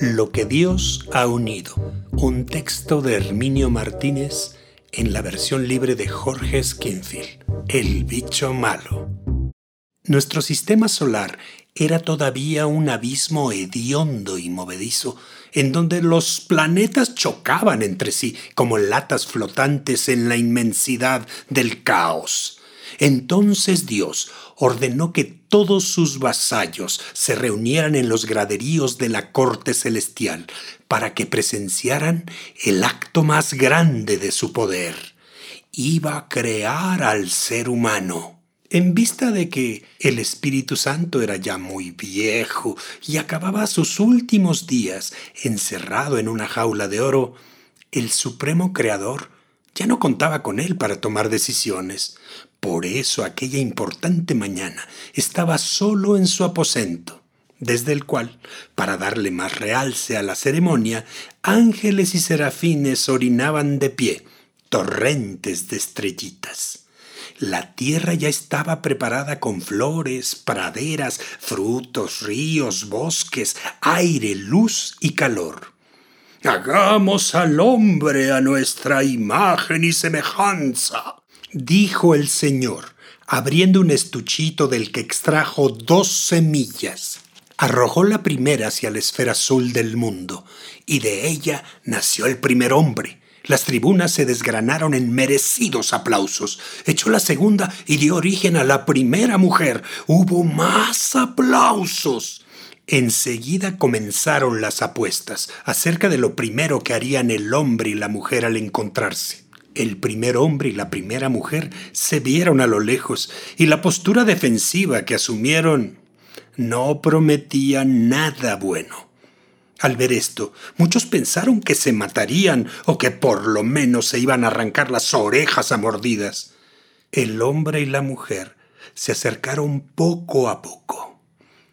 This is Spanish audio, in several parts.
Lo que Dios ha unido. Un texto de Herminio Martínez en la versión libre de Jorge Skinfield. El bicho malo. Nuestro sistema solar era todavía un abismo hediondo y movedizo, en donde los planetas chocaban entre sí como latas flotantes en la inmensidad del caos. Entonces Dios ordenó que todos sus vasallos se reunieran en los graderíos de la corte celestial para que presenciaran el acto más grande de su poder. Iba a crear al ser humano. En vista de que el Espíritu Santo era ya muy viejo y acababa sus últimos días encerrado en una jaula de oro, el Supremo Creador ya no contaba con él para tomar decisiones. Por eso aquella importante mañana estaba solo en su aposento, desde el cual, para darle más realce a la ceremonia, ángeles y serafines orinaban de pie, torrentes de estrellitas. La tierra ya estaba preparada con flores, praderas, frutos, ríos, bosques, aire, luz y calor. Hagamos al hombre a nuestra imagen y semejanza, dijo el Señor, abriendo un estuchito del que extrajo dos semillas. Arrojó la primera hacia la esfera azul del mundo, y de ella nació el primer hombre. Las tribunas se desgranaron en merecidos aplausos. Echó la segunda y dio origen a la primera mujer. Hubo más aplausos. Enseguida comenzaron las apuestas acerca de lo primero que harían el hombre y la mujer al encontrarse. El primer hombre y la primera mujer se vieron a lo lejos y la postura defensiva que asumieron no prometía nada bueno. Al ver esto, muchos pensaron que se matarían o que por lo menos se iban a arrancar las orejas a mordidas. El hombre y la mujer se acercaron poco a poco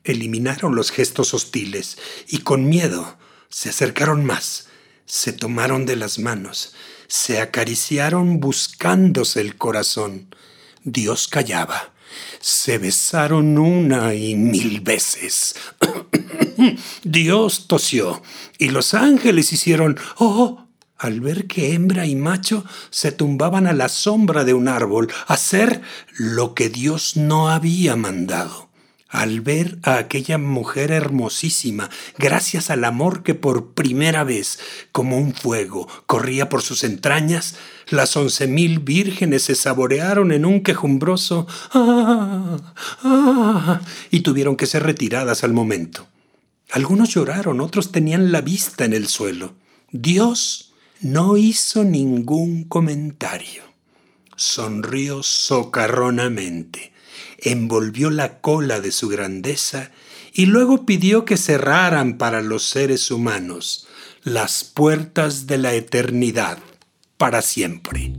eliminaron los gestos hostiles y con miedo se acercaron más, se tomaron de las manos, se acariciaron buscándose el corazón. Dios callaba. Se besaron una y mil veces. Dios tosió y los ángeles hicieron ¡Oh! al ver que hembra y macho se tumbaban a la sombra de un árbol a hacer lo que Dios no había mandado al ver a aquella mujer hermosísima, gracias al amor que por primera vez, como un fuego, corría por sus entrañas, las once mil vírgenes se saborearon en un quejumbroso ¡Ah! ¡Ah! y tuvieron que ser retiradas al momento. Algunos lloraron, otros tenían la vista en el suelo. Dios no hizo ningún comentario. Sonrió socarronamente envolvió la cola de su grandeza y luego pidió que cerraran para los seres humanos las puertas de la eternidad para siempre.